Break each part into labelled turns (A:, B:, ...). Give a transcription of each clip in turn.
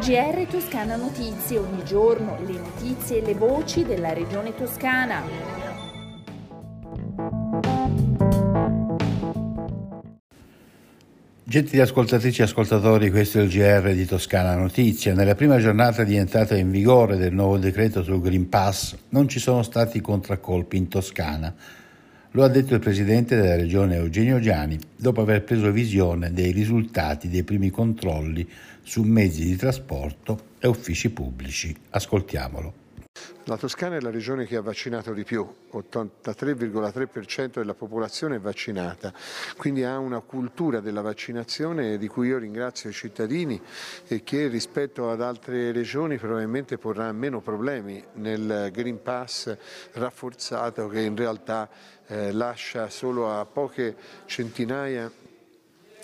A: GR Toscana Notizie, ogni giorno le notizie e le voci della regione toscana.
B: Gentili ascoltatrici e ascoltatori, questo è il GR di Toscana Notizia. Nella prima giornata di entrata in vigore del nuovo decreto sul Green Pass non ci sono stati contraccolpi in Toscana. Lo ha detto il presidente della regione Eugenio Giani dopo aver preso visione dei risultati dei primi controlli su mezzi di trasporto e uffici pubblici. Ascoltiamolo.
C: La Toscana è la regione che ha vaccinato di più, 83,3% della popolazione è vaccinata, quindi ha una cultura della vaccinazione di cui io ringrazio i cittadini e che rispetto ad altre regioni probabilmente porrà meno problemi nel Green Pass rafforzato che in realtà eh, lascia solo a poche centinaia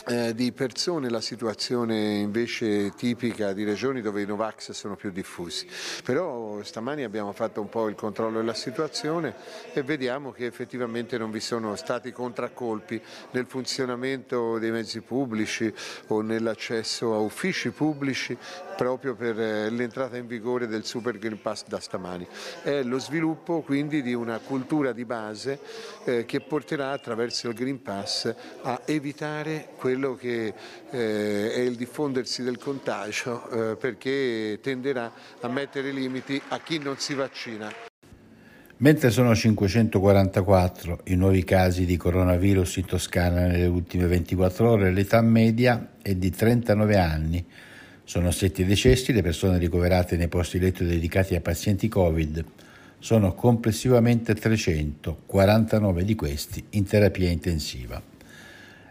C: eh, di persone la situazione invece tipica di regioni dove i Novax sono più diffusi. Però stamani abbiamo fatto un po' il controllo della situazione e vediamo che effettivamente non vi sono stati contraccolpi nel funzionamento dei mezzi pubblici o nell'accesso a uffici pubblici proprio per eh, l'entrata in vigore del Super Green Pass da stamani. È lo sviluppo quindi di una cultura di base eh, che porterà attraverso il Green Pass a evitare quello quello che eh, è il diffondersi del contagio eh, perché tenderà a mettere limiti a chi non si vaccina.
B: Mentre sono 544 i nuovi casi di coronavirus in Toscana nelle ultime 24 ore, l'età media è di 39 anni. Sono 7 decessi le persone ricoverate nei posti letto dedicati a pazienti Covid. Sono complessivamente 300, 49 di questi in terapia intensiva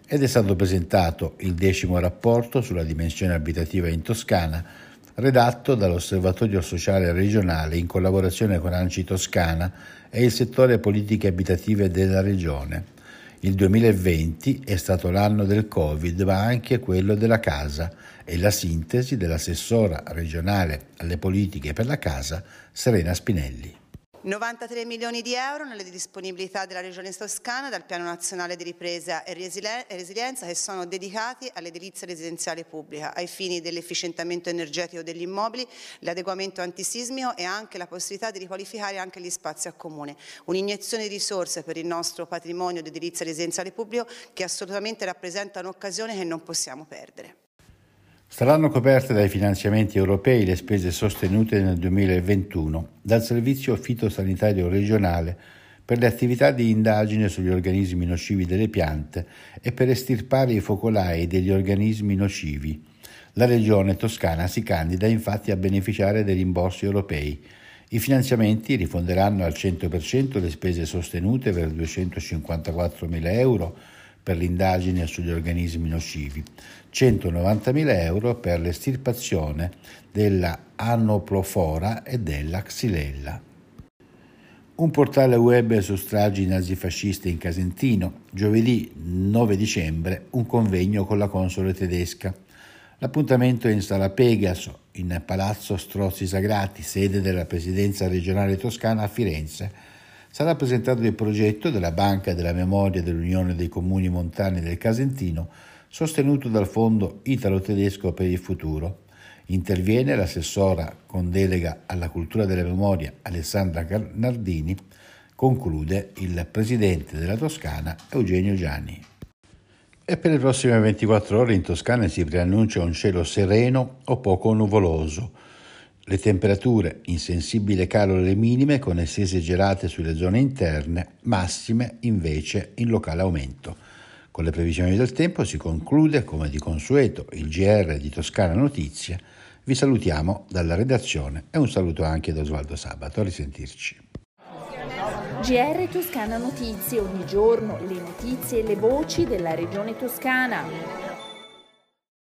B: ed è stato presentato il decimo rapporto sulla dimensione abitativa in Toscana, redatto dall'Osservatorio Sociale Regionale in collaborazione con Anci Toscana e il settore politiche abitative della Regione. Il 2020 è stato l'anno del Covid, ma anche quello della casa e la sintesi dell'assessora regionale alle politiche per la casa Serena Spinelli.
D: 93 milioni di euro nelle disponibilità della Regione Toscana dal Piano Nazionale di Ripresa e Resilienza che sono dedicati all'edilizia residenziale pubblica ai fini dell'efficientamento energetico degli immobili, l'adeguamento antisismico e anche la possibilità di riqualificare anche gli spazi a comune. Un'iniezione di risorse per il nostro patrimonio di edilizia residenziale pubblico che assolutamente rappresenta un'occasione che non possiamo perdere.
B: Saranno coperte dai finanziamenti europei le spese sostenute nel 2021 dal Servizio Fitosanitario regionale per le attività di indagine sugli organismi nocivi delle piante e per estirpare i focolai degli organismi nocivi. La Regione Toscana si candida infatti a beneficiare dei rimborsi europei. I finanziamenti rifonderanno al 100% le spese sostenute per 254.000 euro per l'indagine sugli organismi nocivi, 190.000 euro per l'estirpazione della anoplofora e della xylella. Un portale web su stragi nazifasciste in Casentino, giovedì 9 dicembre, un convegno con la console tedesca. L'appuntamento è in sala Pegaso, in Palazzo Strozzi Sagrati, sede della Presidenza regionale toscana a Firenze, sarà presentato il progetto della Banca della Memoria dell'Unione dei Comuni Montani del Casentino, sostenuto dal Fondo Italo-Tedesco per il Futuro. Interviene l'assessora con delega alla cultura della memoria Alessandra Nardini, conclude il presidente della Toscana Eugenio Gianni. E per le prossime 24 ore in Toscana si preannuncia un cielo sereno o poco nuvoloso le temperature in sensibile calo alle minime con estese gelate sulle zone interne, massime invece in locale aumento. Con le previsioni del tempo si conclude, come di consueto, il GR di Toscana Notizie. Vi salutiamo dalla redazione e un saluto anche da Osvaldo Sabato. A risentirci.
A: GR Toscana Notizie, ogni giorno le notizie e le voci della regione toscana.